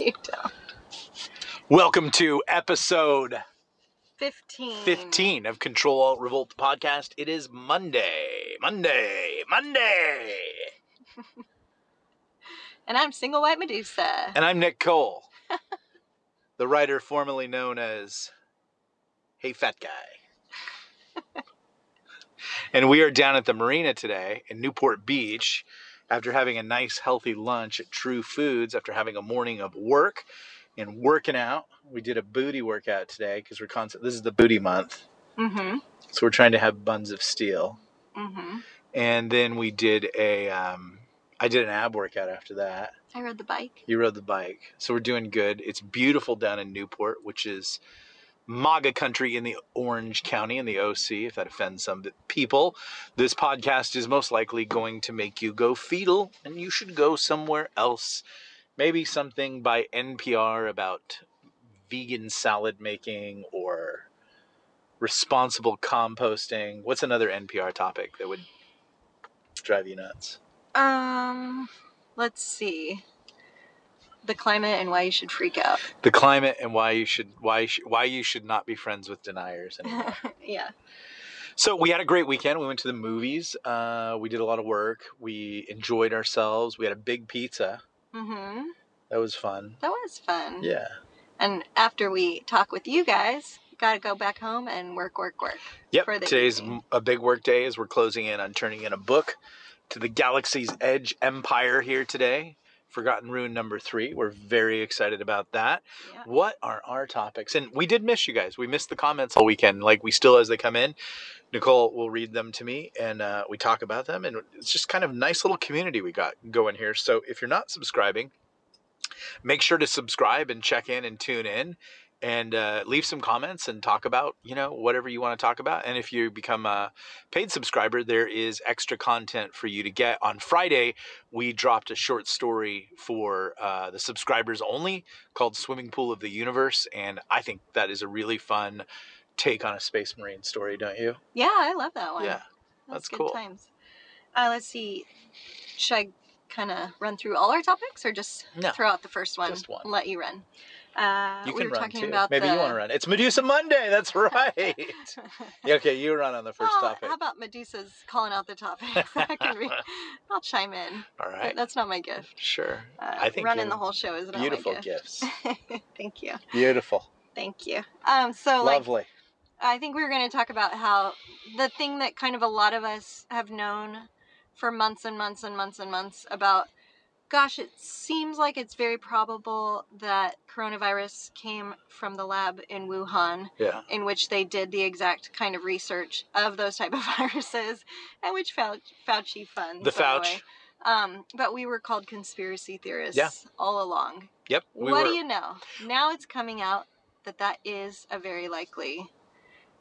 you don't. Welcome to episode 15. 15 of Control Alt Revolt podcast. It is Monday. Monday. Monday. And I'm single white Medusa. And I'm Nick Cole, the writer formerly known as Hey Fat Guy. and we are down at the marina today in Newport Beach after having a nice healthy lunch at True Foods after having a morning of work and working out. We did a booty workout today because we're constant. This is the booty month, Mm-hmm. so we're trying to have buns of steel. Mm-hmm. And then we did a, um, I did an ab workout after that. I rode the bike. You rode the bike, so we're doing good. It's beautiful down in Newport, which is MAGA country in the Orange County in the OC. If that offends some people, this podcast is most likely going to make you go fetal, and you should go somewhere else. Maybe something by NPR about vegan salad making or responsible composting. What's another NPR topic that would drive you nuts? Um, let's see. The climate and why you should freak out. The climate and why you should why you should, why you should not be friends with deniers anymore. yeah. So we had a great weekend. We went to the movies. Uh, we did a lot of work. We enjoyed ourselves. We had a big pizza. Mm-hmm. That was fun. That was fun. Yeah. And after we talk with you guys, gotta go back home and work, work, work. Yep. Today's evening. a big work day as we're closing in on turning in a book to the Galaxy's Edge Empire here today. Forgotten Ruin number three. We're very excited about that. Yeah. What are our topics? And we did miss you guys. We missed the comments all weekend. Like we still, as they come in, Nicole will read them to me, and uh, we talk about them. And it's just kind of nice little community we got going here. So if you're not subscribing, make sure to subscribe and check in and tune in, and uh, leave some comments and talk about you know whatever you want to talk about. And if you become a paid subscriber, there is extra content for you to get. On Friday, we dropped a short story for uh, the subscribers only called Swimming Pool of the Universe. And I think that is a really fun take on a Space Marine story, don't you? Yeah, I love that one. Yeah. that's good cool. times. Uh, let's see. Should I kind of run through all our topics or just No, throw out the first one? just one. and Let you run. Uh, You we can were run talking too. about Maybe the... you want to run. It's Medusa Monday. That's right. Yeah, okay, you run on the first Well, topic. How about Medusa's calling out the topic? I can re- I'll chime in. All right. That's not my gift. Sure. Uh, I think running the whole show is not Beautiful my gift. gifts. Thank you. Beautiful. Thank you. Um, so like Lovely. I think we were going to talk about how the thing that kind of a lot of us have known for months and months and months and months about gosh, it seems like it's very probable that coronavirus came from the lab in Wuhan Yeah. in which they did the exact kind of research of those type of viruses and which Fau- Fauci funds. The Fauci. Um, but we were called conspiracy theorists Yeah. all along. Yep. We what were, do you know? Now it's coming out that that is a very likely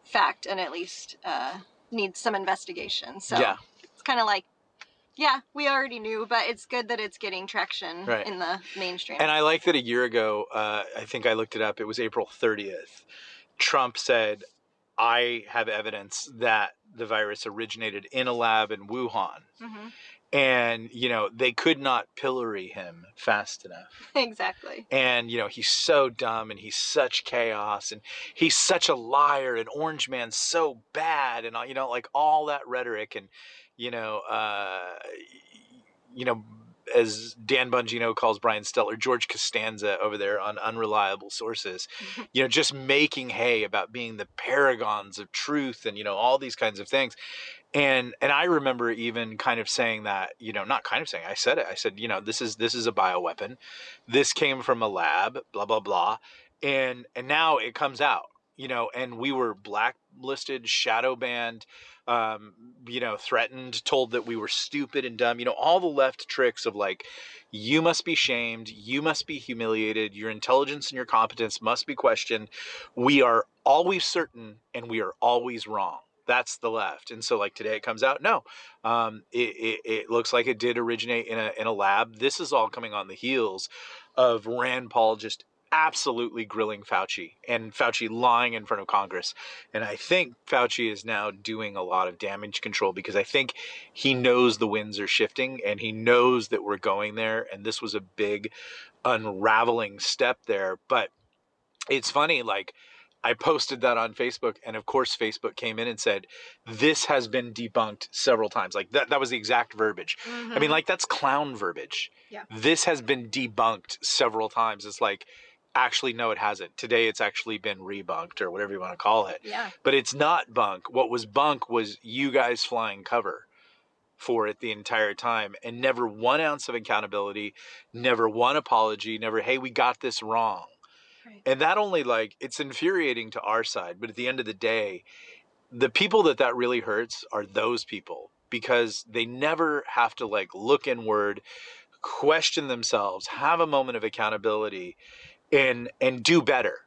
fact and at least uh, needs some investigation. So Yeah. it's kind of like, yeah, we already knew, but it's good that it's getting traction Right. in the mainstream. And I like that a year ago, uh, I think I looked it up, it was April 30th. Trump said, I have evidence that the virus originated in a lab in Wuhan. hmm And, you know, they could not pillory him fast enough. Exactly. And, you know, he's so dumb and he's such chaos and he's such a liar and Orange Man's so bad and, all you know, like all that rhetoric and, you know, uh, you know, as Dan Bongino calls Brian Stelter, George Costanza over there on Unreliable Sources, you know, just making hay about being the paragons of truth and, you know, all these kinds of things. And and I remember even kind of saying that, you know, not kind of saying, I said it. I said, you know, this is this is a bioweapon. This came from a lab, blah blah blah. And and now it comes out, you know, and we were blacklisted, shadow banned, um, you know, threatened, told that we were stupid and dumb, you know, all the left tricks of like, you must be shamed, you must be humiliated, your intelligence and your competence must be questioned. We are always certain and we are always wrong. That's the left. And so, like today, it comes out. No, um, it, it, it looks like it did originate in a in a lab. This is all coming on the heels of Rand Paul just absolutely grilling Fauci and Fauci lying in front of Congress. And I think Fauci is now doing a lot of damage control because I think he knows the winds are shifting and he knows that we're going there. And this was a big unraveling step there. But it's funny, like, I posted that on Facebook, and of course, Facebook came in and said, This has been debunked several times. Like, that, that was the exact verbiage. Mm-hmm. I mean, like, that's clown verbiage. Yeah. This has been debunked several times. It's like, actually, no, it hasn't. Today, it's actually been rebunked or whatever you want to call it. yeah. But it's not bunk. What was bunk was you guys flying cover for it the entire time and never one ounce of accountability, never one apology, never, hey, we got this wrong. Right. And that only like it's infuriating to our side, but at the end of the day, the people that that really hurts are those people because they never have to like look inward, question themselves, have a moment of accountability and and do better.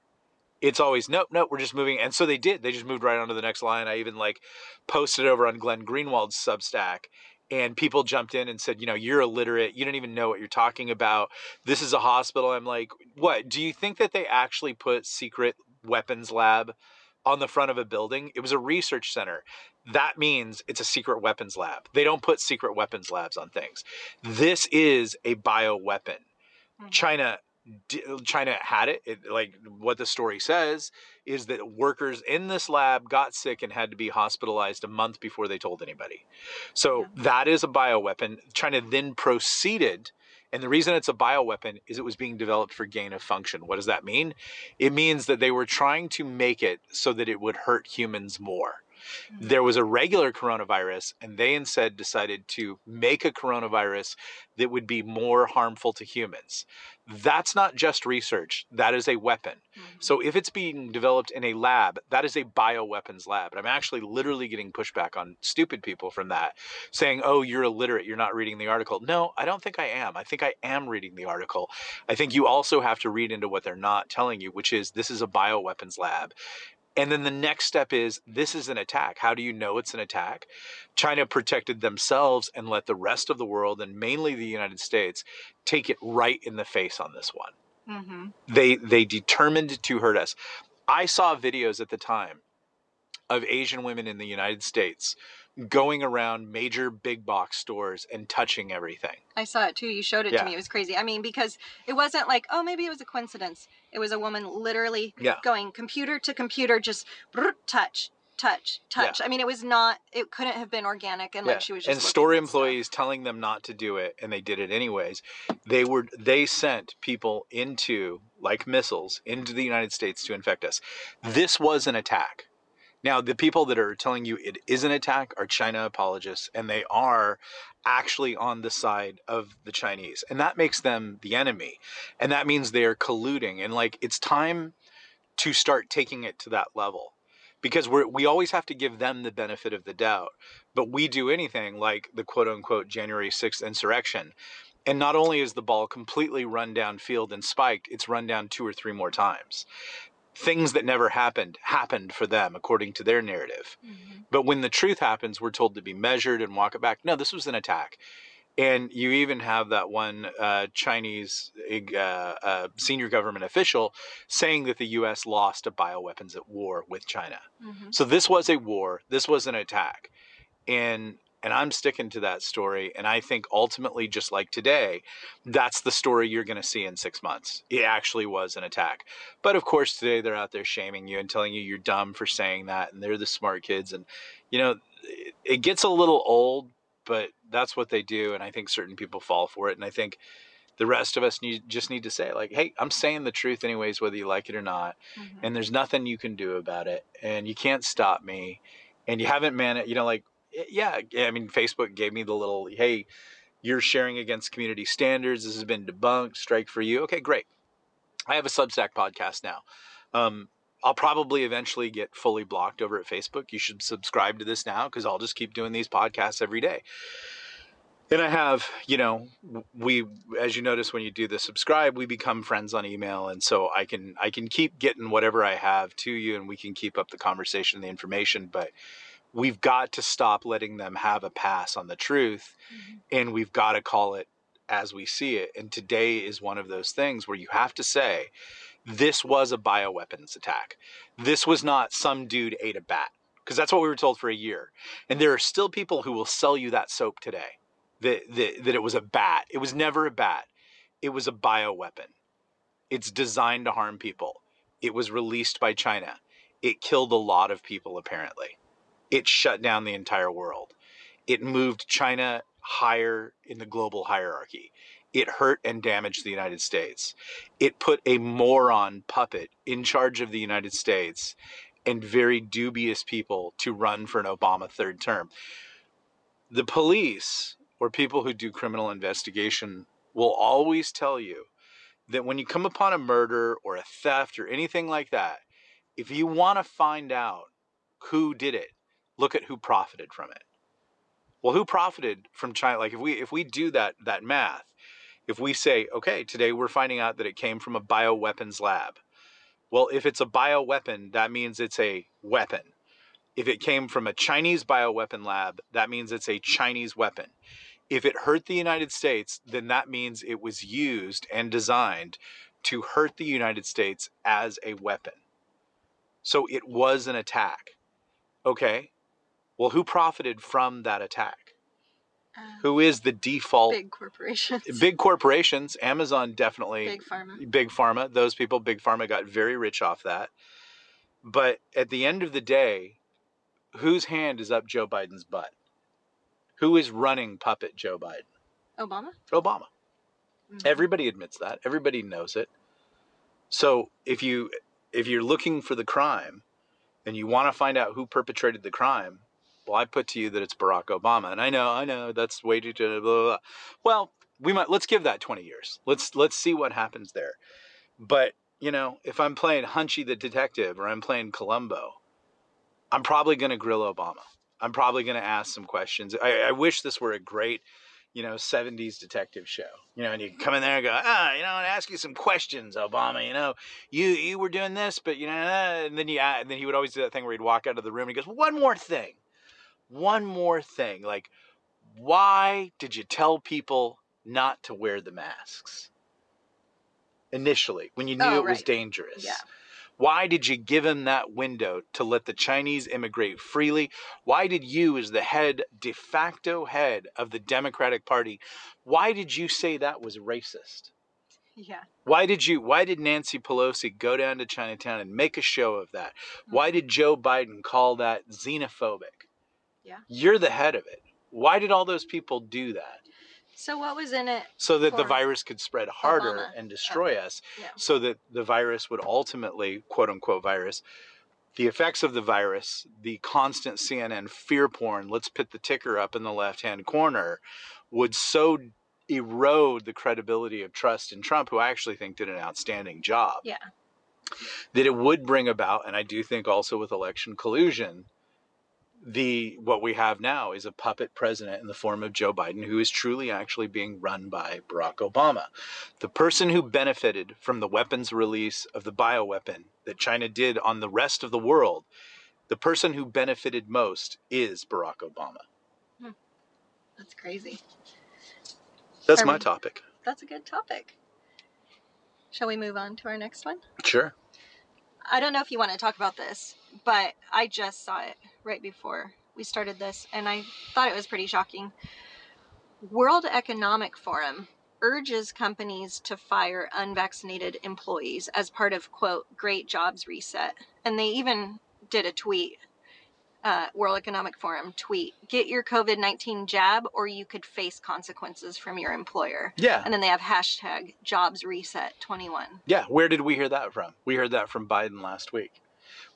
It's always nope, nope, we're just moving. And so they did. They just moved right on to the next line. I even like posted over on Glenn Greenwald's Substack and people jumped in and said, you know, you're illiterate. You don't even know what you're talking about. This is a hospital. I'm like, what? Do you think that they actually put secret weapons lab on the front of a building? It was a research center. That means it's a secret weapons lab. They don't put secret weapons labs on things. This is a bioweapon. Mhm. China d- Uh, China had it. it. Like what the story says is that workers in this lab got sick and had to be hospitalized a month before they told anybody. So Yeah. that is a bioweapon. China then proceeded and the reason it's a bioweapon is it was being developed for gain of function. What does that mean? It means that they were trying to make it so that it would hurt humans more. Mhm. There was a regular coronavirus, and they instead decided to make a coronavirus that would be more harmful to humans. That's not just research, that is a weapon. Mhm. So if it's being developed in a lab, that is a bioweapons lab. And I'm actually literally getting pushback on stupid people from that, saying, oh, you're illiterate, you're not reading the article. No, I don't think I am. I think I am reading the article. I think you also have to read into what they're not telling you, which is this is a bioweapons lab. And then the next step is this is an attack. How do you know it's an attack? China protected themselves and let the rest of the world, and mainly the United States, take it right in the face on this one Mhm. they they determined to hurt us. I saw videos at the time of Asian women in the United States going around major big box stores and touching everything. I saw it too. You showed it Yeah. to me. It was crazy. I mean, because it wasn't like, oh, maybe it was a coincidence. It was a woman literally Yeah. going computer to computer, just brr, touch, touch, touch. I mean, it was not. It couldn't have been organic unless she was just. and store at stuff. employees telling them not to do it and they did it anyways. They were they sent people into like missiles into the United States to infect us. This was an attack. Now, the people that are telling you it is an attack are China apologists, and they are actually on the side of the Chinese. And that makes them the enemy. And that means they are colluding. And like, it's time to start taking it to that level because we're, we always have to give them the benefit of the doubt. But we do anything like the quote unquote January 6th insurrection. And not only is the ball completely run down field and spiked, it's run down two or three more times. Things that never happened happened for them, according to their narrative. Mhm. But when the truth happens, we're told to be measured and walk it back. No, this was an attack. And you even have that one uh, Chinese uh, uh, senior government official saying that the U.S. lost a bioweapons at war with China. Mhm. So this was a war. This was an attack, and and I'm sticking to that story. And I think ultimately, just like today, that's the story you're going to see in six months. It actually was an attack. But of course, today they're out there shaming you and telling you you're dumb for saying that, and they're the smart kids. And you know, it, it gets a little old, but that's what they do. And I think certain people fall for it. And I think the rest of us need just need to say like, hey, I'm saying the truth anyways, whether you like it or not Mhm. and there's nothing you can do about it and you can't stop me and you haven't managed you know like yeah i mean facebook gave me the little hey you're sharing against community standards this has been debunked strike for you. Okay great. I have a substack podcast now. Um, i'll probably eventually get fully blocked over at facebook. You should subscribe to this now because i'll just keep doing these podcasts every day. And I have, you know, we as you notice when you do the subscribe, we become friends on email and so I can I can keep getting whatever I have to you and we can keep up the conversation, the information, but we've got to stop letting them have a pass on the truth Mhm. and we've got to call it as we see it. And today is one of those things where you have to say this was a bioweapons attack. This was not some dude ate a bat because that's what we were told for a year. And there are still people who will sell you that soap today that, that, that it was a bat. It was never a bat. It was a bioweapon. It's designed to harm people. It was released by China. It killed a lot of people, apparently. It shut down the entire world. It moved China higher in the global hierarchy. It hurt and damaged the United States. It put a moron puppet in charge of the United States and very dubious people to run for an Obama third term. The police or people who do criminal investigation will always tell you that when you come upon a murder or a theft or anything like that, if you want to find out who did it, look at who profited from it. Well, who profited from China? Like if we if we do that that math, if we say, okay, today we're finding out that it came from a bioweapons lab. Well, if it's a bioweapon, that means it's a weapon. If it came from a Chinese bioweapon lab, that means it's a Chinese weapon. If it hurt the United States, then that means it was used and designed to hurt the United States as a weapon. So it was an attack. Okay. Well, who profited from that attack? Uh, Who is the default? big corporations. Big corporations. Amazon definitely. Big pharma. Big Pharma. Those people, Big Pharma, got very rich off that. But at the end of the day, whose hand is up Joe Biden's butt? Who is running puppet Joe Biden? Obama. Obama. Mhm. Everybody admits that. Everybody knows it. So if you if you're looking for the crime and you want to find out who perpetrated the crime, well, I put to you that it's Barack Obama. And I know, I know, that's way too blah, blah, blah. Well, we might let's give that 20 years. Let's let's see what happens there. But you know, if I'm playing Hunchy the detective or I'm playing Columbo, I'm probably going to grill Obama. I'm probably going to ask some questions. I, I wish this were a great you know, 70s detective show. You know, and you come in there and go, ah, you know, and ask you some questions, Obama. You know, you you were doing this, but you know, uh," and then you and then he would always do that thing where he'd walk out of the room and he goes, one more thing, one more thing. Like, why did you tell people not to wear the masks initially when you knew Oh, it was dangerous? Yeah. Why did you give him that window to let the Chinese immigrate freely? Why did you, as the head, de facto head of the Democratic Party, why did you say that was racist? Yeah. Why did you why did Nancy Pelosi go down to Chinatown and make a show of that? Why Mhm. did Joe Biden call that xenophobic? Yeah. You're the head of it. Why did all those people do that? So what was in it? So that the virus could spread harder Obama. and oh, destroy us. Yeah. So that the virus would ultimately, quote unquote virus, the effects of the virus, the constant CNN fear porn, let's put the ticker up in the left hand corner, would so erode the credibility of trust in Trump, who I actually think did an outstanding job. Yeah. That it would bring about, and I do think also with election collusion, the what we have now is a puppet president in the form of Joe Biden who is truly actually being run by Barack Obama. The person who benefited from the weapons release of the bioweapon that China did on the rest of the world, the person who benefited most is Barack Obama. Hmm. That's crazy. That's Are my we- topic. That's a good topic. Shall we move on to our next one? Sure. I don't know if you want to talk about this, but I just saw it right before we started this, and I thought it was pretty shocking. World Economic Forum urges companies to fire unvaccinated employees as part of quote great jobs reset and they even did a tweet uh, world economic forum tweet get your covid-19 jab or you could face consequences from your employer Yeah. and then they have hashtag jobs reset 21 Yeah, where did we hear that from? We heard that from Biden last week.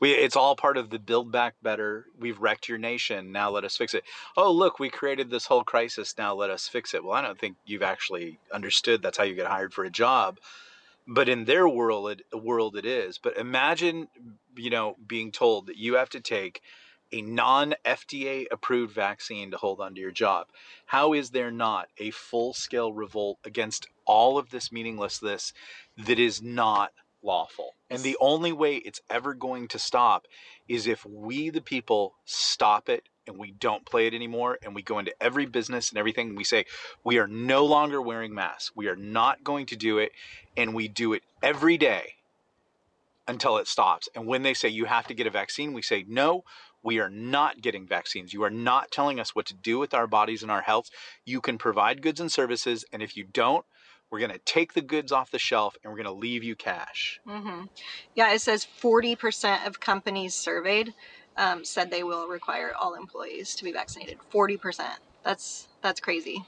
We, it's all part of the build back better. We've wrecked your nation. Now let us fix it. Oh, look, we created this whole crisis. Now let us fix it. Well, I don't think you've actually understood that's how you get hired for a job. But in their world, it, world it is. But imagine, you know, being told that you have to take a non FDA approved vaccine to hold onto your job. How is there not a full scale revolt against all of this meaninglessness that is not lawful? And the only way it's ever going to stop is if we, the people, stop it and we don't play it anymore and we go into every business and everything and we say, we are no longer wearing masks. We are not going to do it. And we do it every day until it stops. And when they say you have to get a vaccine, we say, no, we are not getting vaccines. You are not telling us what to do with our bodies and our health. You can provide goods and services. And if you don't, we're going to take the goods off the shelf and we're going to leave you cash. Mm-hmm. Yeah, it says 40% of companies surveyed um, said they will require all employees to be vaccinated. 40%. That's that's crazy.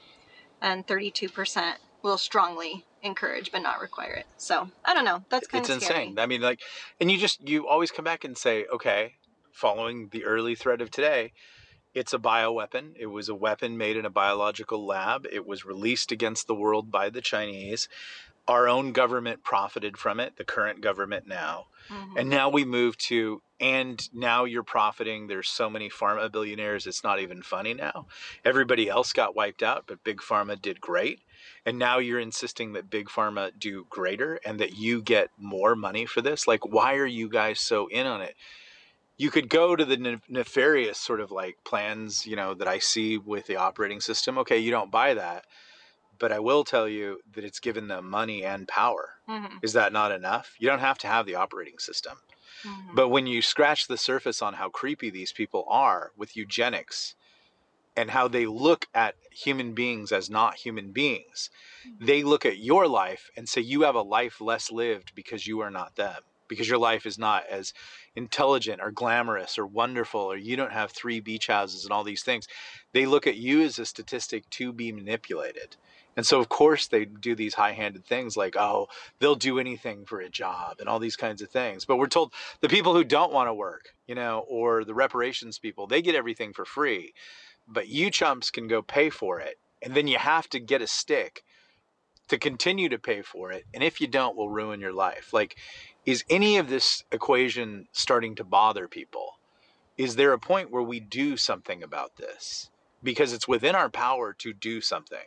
And 32% will strongly encourage but not require it. So I don't know. That's kind it's of scary. insane. I mean, like, and you just, you always come back and say, okay, following the early threat of today, it's a bioweapon. It was a weapon made in a biological lab. It was released against the world by the Chinese. Our own government profited from it, the current government now. Mhm. And now we move to, and now you're profiting. There's so many pharma billionaires, it's not even funny now. Everybody else got wiped out, but Big Pharma did great. And now you're insisting that Big Pharma do greater and that you get more money for this. Like, why are you guys so in on it? You could go to the ne- nefarious sort of like plans, you know, that I see with the operating system. Okay, you don't buy that. But I will tell you that it's given them money and power. Mhm. Is that not enough? You don't have to have the operating system. Mhm. But when you scratch the surface on how creepy these people are with eugenics and how they look at human beings as not human beings, they look at your life and say you have a life less lived because you are not them, because your life is not as intelligent or glamorous or wonderful, or you don't have three beach houses and all these things. They look at you as a statistic to be manipulated. And so, of course, they do these high handed things like, oh, they'll do anything for a job and all these kinds of things. But we're told the people who don't want to work, you know, or the reparations people, they get everything for free. But you chumps can go pay for it. And then you have to get a stick to continue to pay for it. And if you don't, we'll ruin your life. Like, is any of this equation starting to bother people? Is there a point where we do something about this? Because it's within our power to do something.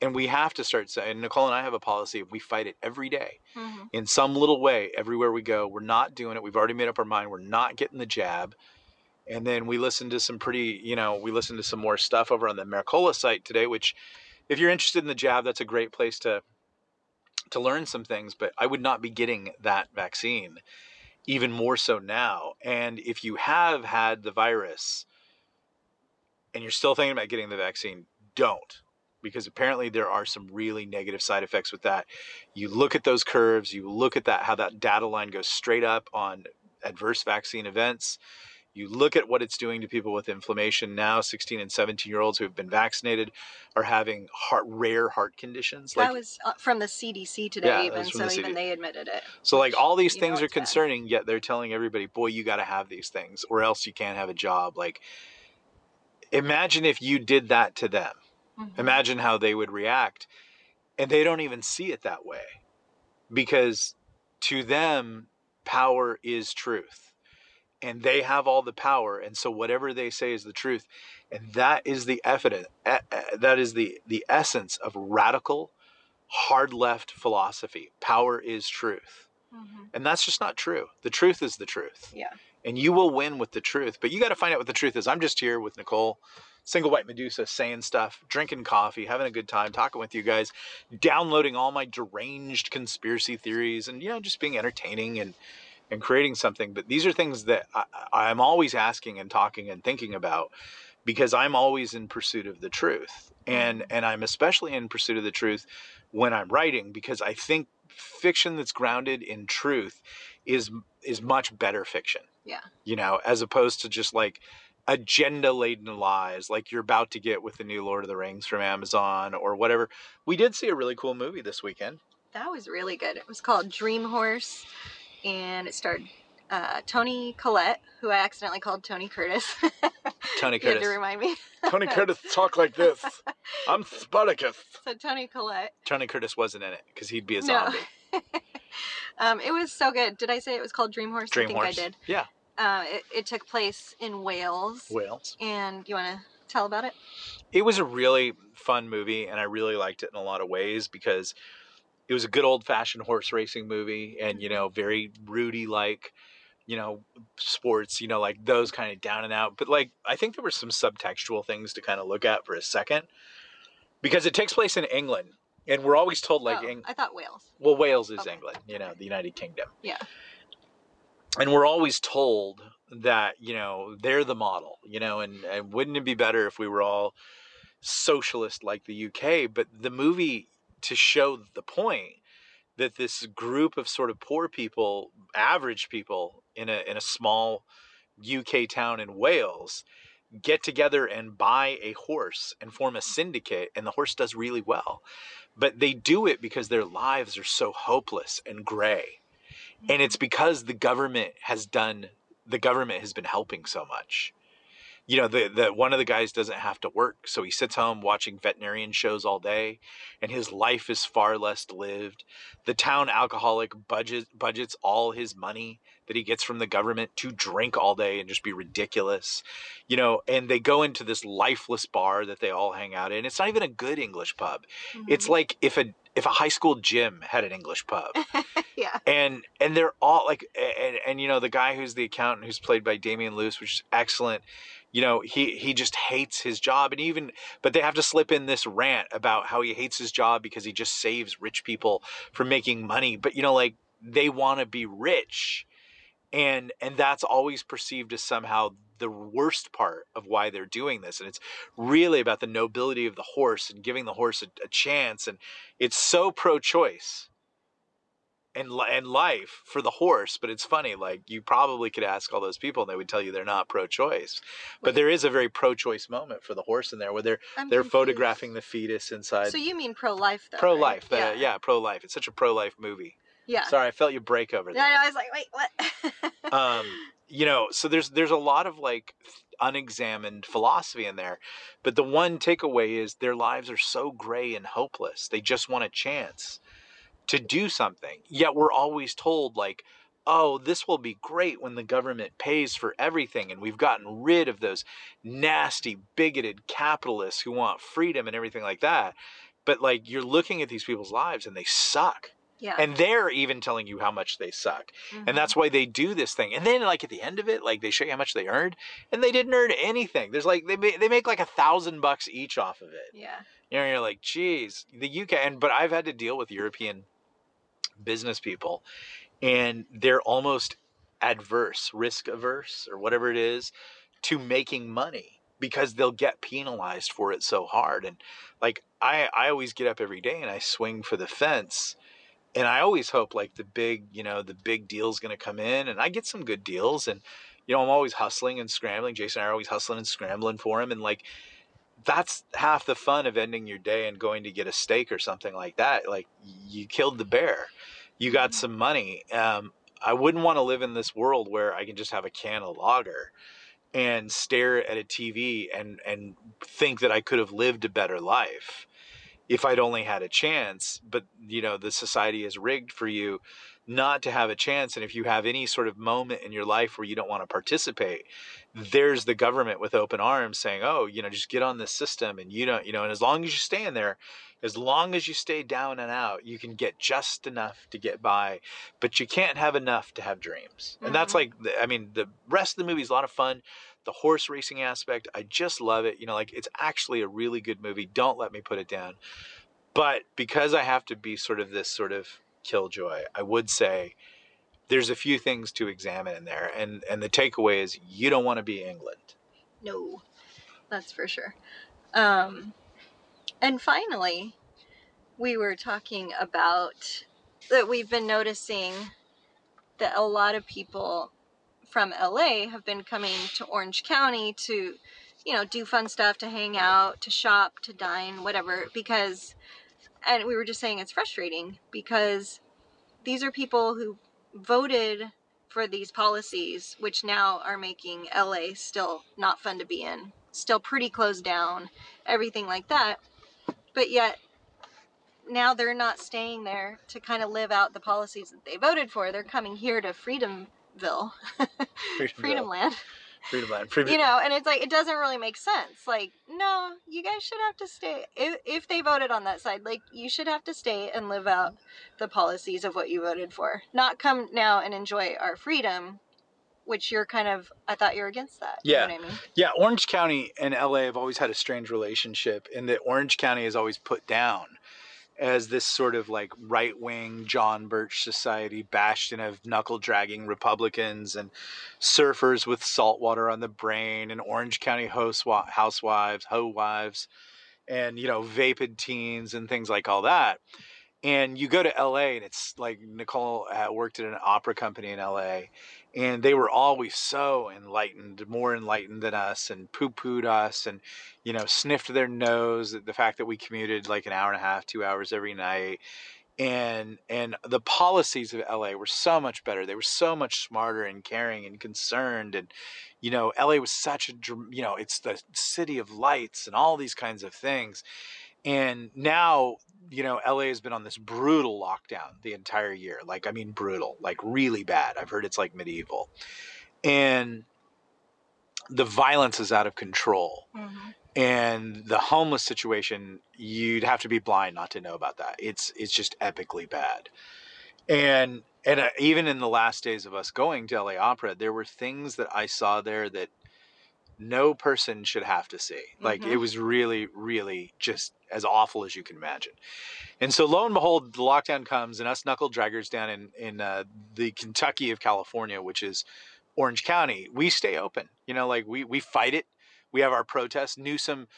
And we have to start saying, Nicole and I have a policy we fight it every day Mhm. in some little way everywhere we go. We're not doing it. We've already made up our mind. We're not getting the jab. And then we listen to some pretty, you know, we listen to some more stuff over on the Mercola site today, which if you're interested in the jab, that's a great place to to learn some things, but I would not be getting that vaccine even more so now. And if you have had the virus and you're still thinking about getting the vaccine, don't because apparently there are some really negative side effects with that. You look at those curves, you look at that how that data line goes straight up on adverse vaccine events. You look at what it's doing to people with inflammation now, 16 and 17 year olds who have been vaccinated are having heart rare heart conditions. that was uh, from the CDC today, Yeah, even so. Even they admitted it. So like all these you things are it's bad. concerning, yet they're telling everybody, boy, you got to have these things or else you can't have a job. Like imagine if you did that to them. Mhm. Imagine how they would react. And they don't even see it that way because to them, power is truth. And they have all the power. And so whatever they say is the truth. And that is the evidence. That is the, the essence of radical, hard left philosophy. Power is truth. Mhm. And that's just not true. The truth is the truth. Yeah. And you will win with the truth. But you got to find out what the truth is. I'm just here with Nicole, single white Medusa, saying stuff, drinking coffee, having a good time, talking with you guys, downloading all my deranged conspiracy theories, and, you know, just being entertaining and, and creating something. But these are things that I, I'm always asking and talking and thinking about because I'm always in pursuit of the truth. Mm-hmm. And, and I'm especially in pursuit of the truth when I'm writing because I think fiction that's grounded in truth is is much better fiction. Yeah. You know, as opposed to just like agenda laden lies like you're about to get with the new Lord of the Rings from Amazon or whatever. We did see a really cool movie this weekend. That was really good. It was called Dream Horse, and it starred uh, Toni Collette, who I accidentally called Tony Curtis. Tony Curtis. to remind me. Tony Curtis talk like this. I'm Spartacus. So Toni Collette. Tony Curtis wasn't in it because he'd be a No. zombie. Um, it was so good. Did I say it was called Dream Horse? I Dream think Horse. I did. Yeah. Uh, it, it took place in Wales. Wales. And you want to tell about it? it was a really fun movie and I really liked it in a lot of ways because it was a good old fashioned horse racing movie and you mm-hmm. know very Rudy like you know sports you know like those kind of down and out but like I think there were some subtextual things to kind of look at for a second because it takes place in England and we're always told like oh, Eng- I thought Wales. well Wales is Okay. England you know the United Kingdom Yeah. and we're always told that you know they're the model you know and, and wouldn't it be better if we were all socialist like the uk but the movie to show the point that this group of sort of poor people average people in a in a small uk town in wales get together and buy a horse and form a syndicate and the horse does really well. But they do it because their lives are so hopeless and gray. And it's mm-hmm. because the government has done the government has been helping so much you know the, the one of the guys doesn't have to work so he sits home watching veterinarian shows all day and his life is far less lived the town alcoholic budget budgets all his money that he gets from the government to drink all day and just be ridiculous you know and they go into this lifeless bar that they all hang out in it's not even a good english pub Mhm. it's like if a if a high school gym had an english pub yeah. and and they're all like and, and you know the guy who's the accountant who's played by Damian Lewis which is excellent you know he he just hates his job and even but they have to slip in this rant about how he hates his job because he just saves rich people from making money but you know like they want to be rich and and that's always perceived as somehow the worst part of why they're doing this and it's really about the nobility of the horse and giving the horse a, a chance and it's so pro-choice and and life for the horse but it's funny like you probably could ask all those people and they would tell you they're not pro-choice but there is a very pro-choice moment for the horse in there where they're I'm they're confused. photographing the fetus inside So you mean pro-life though? pro-life right? the- yeah. pro-life it's such a pro-life movie Yeah. sorry i felt you break over there. Yeah, there I was like, wait, what? um you know so there's there's a lot of like unexamined philosophy in there but the one takeaway is their lives are so gray and hopeless they just want a chance to do something yet we're always told like oh this will be great when the government pays for everything and we've gotten rid of those nasty bigoted capitalists who want freedom and everything like that but like you're looking at these people's lives and they suck yeah. and they're even telling you how much they suck and mm-hmm. that's why they do this thing. And then, like at the end of it, like they show you how much they earned, and they didn't earn anything. There's like they ma- they make like a thousand bucks each off of it. Yeah. You know, you're like, geez, the UK. And but I've had to deal with European business people, and they're almost adverse, risk averse, or whatever it is, to making money because they'll get penalized for it so hard. And like I, I always get up every day and I swing for the fence and I always hope like the big, you know, the big deal's going to come in, and I get some good deals, and you know, I'm always hustling and scrambling. Jason and I are always hustling and scrambling for him, and like that's half the fun of ending your day and going to get a steak or something like that. Like you killed the bear, you got some money. Um, I wouldn't want to live in this world where I can just have a can of lager and stare at a TV and and think that I could have lived a better life if I'd only had a chance. But you know, the society is rigged for you not to have a chance. And if you have any sort of moment in your life where you don't want to participate, there's the government with open arms saying, "Oh, you know, just get on this system, and you don't, you know, and as long as you stay in there." As long as you stay down and out, you can get just enough to get by, but you can't have enough to have dreams. And that's Mhm. like, the, I mean, the rest of the movie is a lot of fun the horse racing aspect i just love it you know like it's actually a really good movie don't let me put it down but because i have to be sort of this sort of killjoy i would say there's a few things to examine in there and and the takeaway is you don't want to be england No, that's for sure. Um, and finally, we were talking about that we've been noticing that a lot of people from LA have been coming to Orange County to, you know, do fun stuff, to hang out, to shop, to dine, whatever, because, and we were just saying it's frustrating because these are people who voted for these policies, which now are making LA still not fun to be in, still pretty closed down, everything like that. But yet, now they're not staying there to kind of live out the policies that they voted for. They're coming here to Freedomville, Freedom Land, freedom land freedom you know, and it's like, it doesn't really make sense. Like, no, you guys should have to stay. If, if they voted on that side, like, you should have to stay and live out the policies of what you voted for. Not come now and enjoy our freedom, which you're kind of, I thought you were against that. Yeah. You know what I mean? Yeah, Orange County and LA have always had a strange relationship in that Orange County is always put down as this sort of like right wing John Birch society bastion of knuckle dragging Republicans and surfers with salt water on the brain and Orange County housewives, ho wives, and you know, vapid teens and things like all that. And you go to LA and it's like Nicole uh, worked at an opera company in LA and they were always so enlightened, more enlightened than us, and poo pooed us, and you know, sniffed their nose at the fact that we commuted like an hour and a half, two hours every night, and and the policies of LA were so much better. They were so much smarter and caring and concerned, and you know, LA was such a you know, it's the city of lights and all these kinds of things, and now you know, LA has been on this brutal lockdown the entire year. Like, I mean, brutal, like really bad. I've heard it's like medieval. And the violence is out of control. Mm-hmm. And the homeless situation, you'd have to be blind not to know about that. It's it's just epically bad. And and uh, even in the last days of us going to LA Opera, there were things that I saw there that no person should have to see. Like mm-hmm. it was really, really just as awful as you can imagine. And so lo and behold, the lockdown comes, and us knuckle draggers down in in uh, the Kentucky of California, which is Orange County, we stay open. You know, like we we fight it. We have our protests. Newsom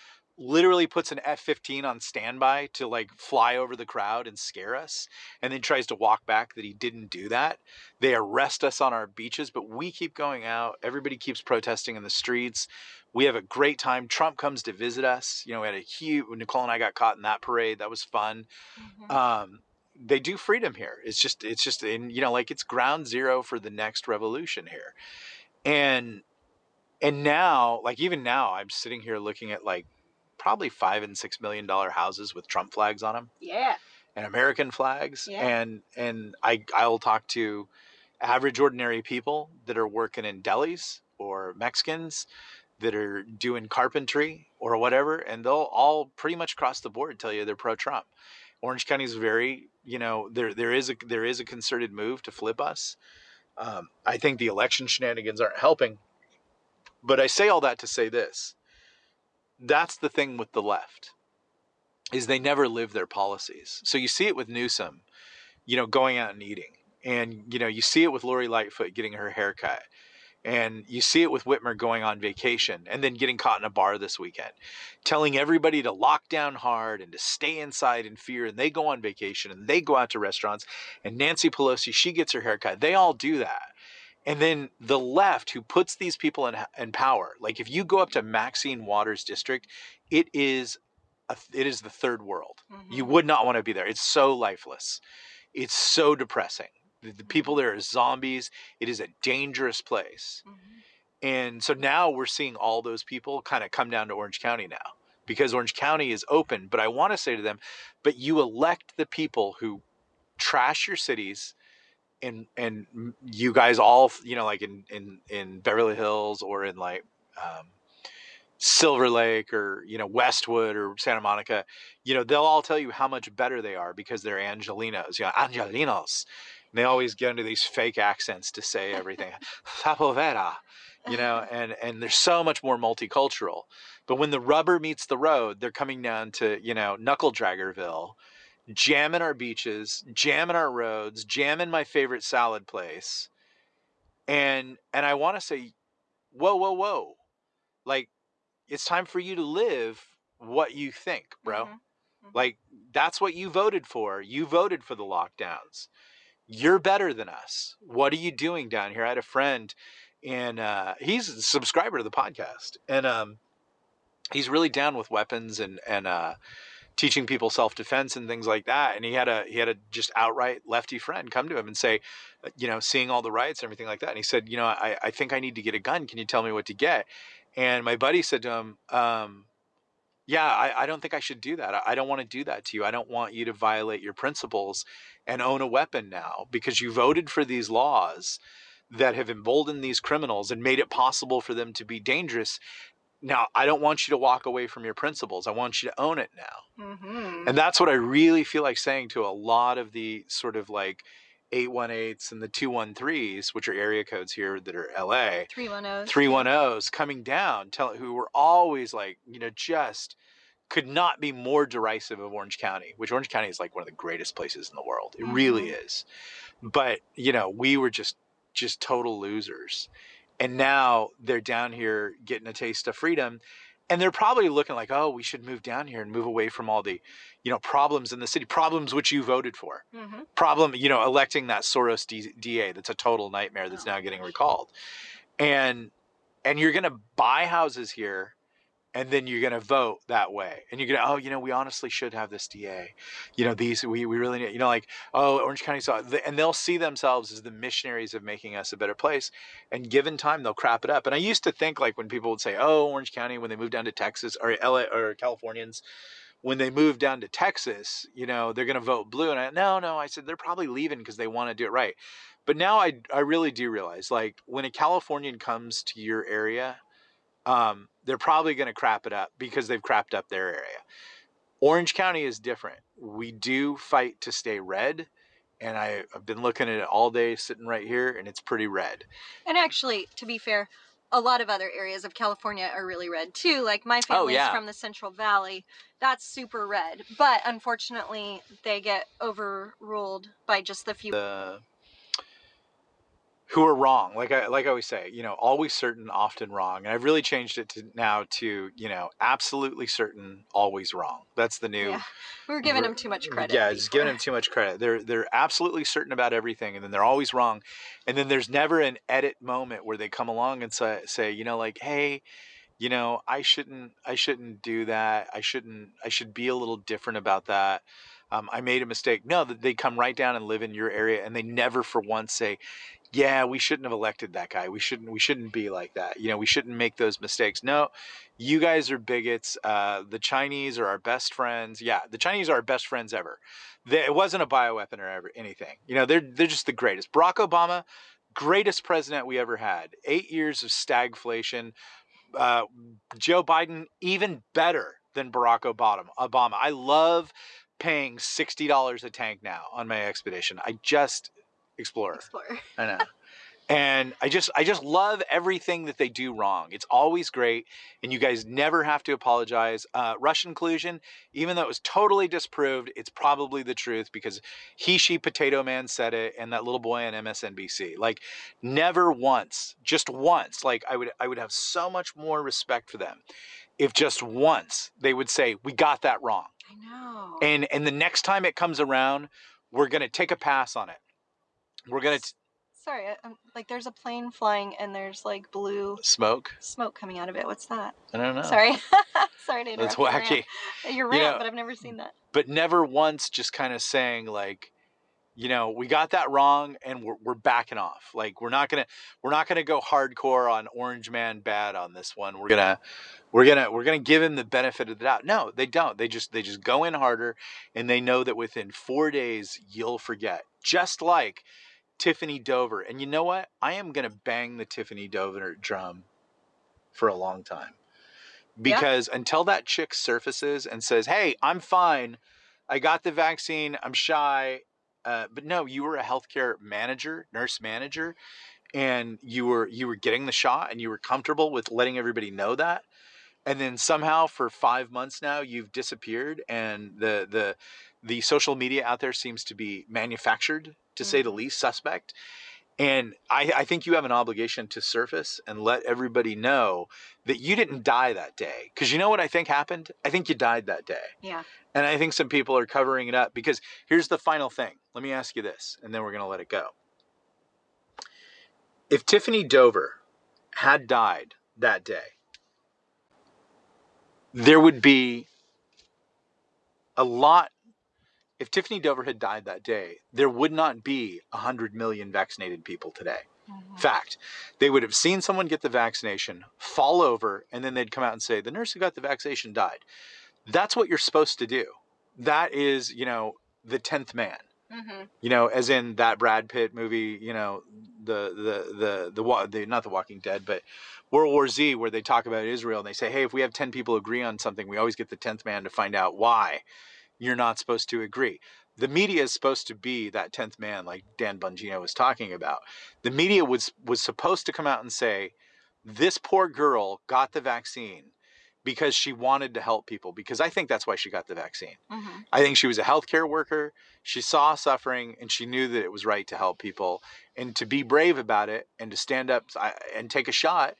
literally puts an F-15 on standby to like fly over the crowd and scare us and then tries to walk back that he didn't do that. They arrest us on our beaches, but we keep going out. Everybody keeps protesting in the streets. We have a great time. Trump comes to visit us. You know, we had a huge Nicole and I got caught in that parade. That was fun. Mm-hmm. Um, they do freedom here. It's just it's just in you know like it's ground zero for the next revolution here. And and now like even now I'm sitting here looking at like probably five and six million dollar houses with Trump flags on them. Yeah. And American flags. Yeah. And and I I'll talk to average ordinary people that are working in delis or Mexicans that are doing carpentry or whatever, and they'll all pretty much cross the board tell you they're pro Trump. Orange County is very, you know, there there is a there is a concerted move to flip us. Um, I think the election shenanigans aren't helping. But I say all that to say this that's the thing with the left is they never live their policies. So you see it with Newsom, you know, going out and eating. And, you know, you see it with Lori Lightfoot getting her haircut. And you see it with Whitmer going on vacation and then getting caught in a bar this weekend, telling everybody to lock down hard and to stay inside in fear. And they go on vacation and they go out to restaurants. And Nancy Pelosi, she gets her haircut. They all do that and then the left who puts these people in, in power like if you go up to maxine waters district it is a, it is the third world. Mm-hmm. you would not want to be there. It's so lifeless. It's so depressing. The, the people there are zombies. It is a dangerous place. Mm-hmm. and so now we're seeing all those people kind of come down to orange county now because orange county is open but i want to say to them but you elect the people who trash your cities and and you guys all you know like in in in Beverly Hills or in like um, Silver Lake or you know Westwood or Santa Monica, you know they'll all tell you how much better they are because they're Angelinos, you know Angelinos. And they always get into these fake accents to say everything, Sapovera, you know, and and they're so much more multicultural. But when the rubber meets the road, they're coming down to you know Knuckle Draggerville jamming our beaches, jamming our roads, jamming my favorite salad place. And and I want to say, whoa, whoa, whoa. Like it's time for you to live what you think, bro. Mm-hmm. Mm-hmm. Like that's what you voted for. You voted for the lockdowns. You're better than us. What are you doing down here? I had a friend and uh, he's a subscriber to the podcast. And um, he's really down with weapons and and uh, teaching people self-defense and things like that and he had a he had a just outright lefty friend come to him and say uh, you know seeing all the riots and everything like that and he said you know i, I think i need to get a gun. Can you tell me what to get? And my buddy said to him um, yeah I, I don't think i should do that. I, I don't want to do that to you. I don't want you to violate your principles and own a weapon now because you voted for these laws that have emboldened these criminals and made it possible for them to be dangerous now i don't want you to walk away from your principles i want you to own it now mm-hmm. and that's what i really feel like saying to a lot of the sort of like 818s and the 213s which are area codes here that are la 310s 310s coming down tell who were always like you know just could not be more derisive of Orange County, which Orange County is like one of the greatest places in the world. It really is. But, you know, we were just just total losers. And now they're down here getting a taste of freedom and they're probably looking like, "Oh, we should move down here and move away from all the, you know, problems in the city, problems which you voted for." Mhm. Problem, you know, electing that Soros D- DA that's a total nightmare that's now getting recalled. And and you're going to buy houses here and then you're going to vote that way and you're going to oh you know we honestly should have this da you know these we, we really need you know like oh orange county saw and they'll see themselves as the missionaries of making us a better place and given time they'll crap it up and i used to think like when people would say oh orange county when they moved down to texas or la or californians when they move down to texas you know they're going to vote blue and i no no i said they're probably leaving because they want to do it right. But now I, I really do realize like when a californian comes to your area um, they're probably going to crap it up because they've crapped up their area. Orange County is different. We do fight to stay red, and I, have been looking at it all day, sitting right here, and it's pretty red. And actually, to be fair, a lot of other areas of California are really red too. Like my Oh, family's yeah. from the Central Valley. That's super red. But unfortunately, they get overruled by just the few. The who are wrong, like I like I always say, you know, always certain, often wrong, and I've really changed it to now to you know, absolutely certain, always wrong. That's the new. Yeah. We were giving them too much credit. Yeah, it's giving them too much credit. They're they're absolutely certain about everything, and then they're always wrong. And then there's never an edit moment where they come along and say, say you know, like, hey, you know, I shouldn't I shouldn't do that. I shouldn't I should be a little different about that. Um, I made a mistake. No, they come right down and live in your area, and they never for once say, "Yeah, we shouldn't have elected that guy. We shouldn't. We shouldn't be like that. You know, we shouldn't make those mistakes." No, you guys are bigots. Uh, the Chinese are our best friends. Yeah, the Chinese are our best friends ever. They, it wasn't a bioweapon or ever anything. You know, they're they're just the greatest. Barack Obama, greatest president we ever had. Eight years of stagflation. Uh, Joe Biden, even better than Barack Obama. Obama. I love paying sixty dollars a tank now on my expedition. I just Explorer. Explorer. I know. And I just I just love everything that they do wrong. It's always great, and you guys never have to apologize. Uh, Russian collusion, even though it was totally disproved, it's probably the truth because he, she, potato man said it, and that little boy on MSNBC. Like, never once, just once. Like, I would I would have so much more respect for them if just once they would say we got that wrong, I know. and and the next time it comes around, we're gonna take a pass on it. We're gonna t- Sorry, I- I'm, like there's a plane flying and there's like blue smoke. smoke coming out of it. What's that? I don't know. Sorry. Sorry to That's your wacky. rant. Your You know- but I've never seen that. but never once just kind of saying like you know we got that wrong and we're, we're backing off like we're not gonna we're not gonna go hardcore on orange man bad on this one we're gonna we're gonna we're gonna give him the benefit of the doubt no they don't they just they just go in harder and they know that within four days you'll forget just like tiffany dover and you know what i am gonna bang the tiffany dover drum for a long time Yeah. because until that chick surfaces and says hey i'm fine I got the vaccine. I'm shy. Uh, but no, you were a healthcare manager, nurse manager, and you were you were getting the shot and you were comfortable with letting everybody know that. And then somehow for five months now you've disappeared and the the the social media out there seems to be manufactured, to mm-hmm. say the least, suspect. And I, I think you have an obligation to surface and let everybody know that you didn't die that day. Because you know what I think happened? I think you died that day. Yeah. And I think some people are covering it up because here's the final thing. Let me ask you this, and then we're going to let it go. If Tiffany Dover had died that day, there would be a lot. If Tiffany Dover had died that day, there would not be 100 million vaccinated people today. Mhm. Fact. They would have seen someone get the vaccination, fall over, and then they'd come out and say, the nurse who got the vaccination died. That's what you're supposed to do. That is, you know, the 10th man. Mhm. You know, as in that Brad Pitt movie, you know, the the the the, the not the Walking Dead, but World War Z, where they talk about Israel and they say, hey, if we have ten people agree on something, we always get the tenth man to find out why you're not supposed to agree. The media is supposed to be that tenth man, like Dan Bongino was talking about. The media was was supposed to come out and say, this poor girl got the vaccine, because she wanted to help people because I think that's why she got the vaccine. Mm-hmm. I think she was a healthcare worker. She saw suffering and she knew that it was right to help people and to be brave about it and to stand up and take a shot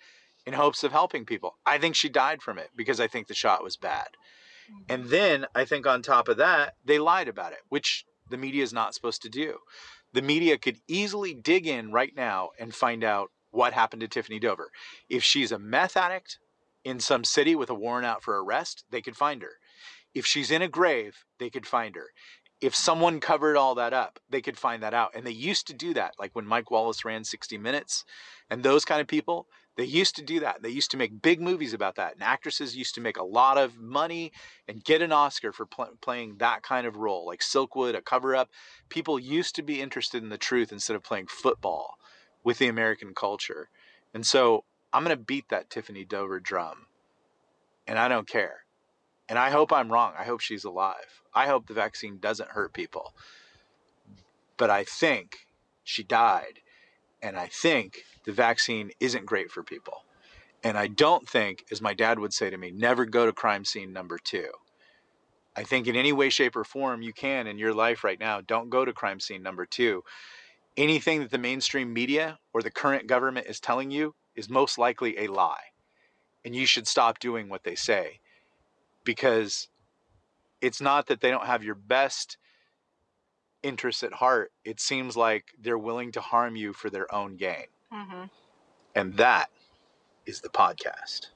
in hopes of helping people. I think she died from it because I think the shot was bad. And then I think on top of that, they lied about it, which the media is not supposed to do. The media could easily dig in right now and find out what happened to Tiffany Dover. If she's a meth addict in some city with a warrant out for arrest, they could find her. If she's in a grave, they could find her. If someone covered all that up, they could find that out. And they used to do that, like when Mike Wallace ran 60 Minutes and those kind of people, they used to do that. They used to make big movies about that. And actresses used to make a lot of money and get an Oscar for pl- playing that kind of role, like Silkwood, a cover up. People used to be interested in the truth instead of playing football with the American culture. And so I'm going to beat that Tiffany Dover drum. And I don't care. And I hope I'm wrong. I hope she's alive. I hope the vaccine doesn't hurt people. But I think she died. And I think the vaccine isn't great for people. And I don't think, as my dad would say to me, never go to crime scene number two. I think in any way, shape, or form you can in your life right now, don't go to crime scene number two. Anything that the mainstream media or the current government is telling you is most likely a lie. And you should stop doing what they say because it's not that they don't have your best interests at heart. It seems like they're willing to harm you for their own gain. Mm-hmm. And that is the podcast.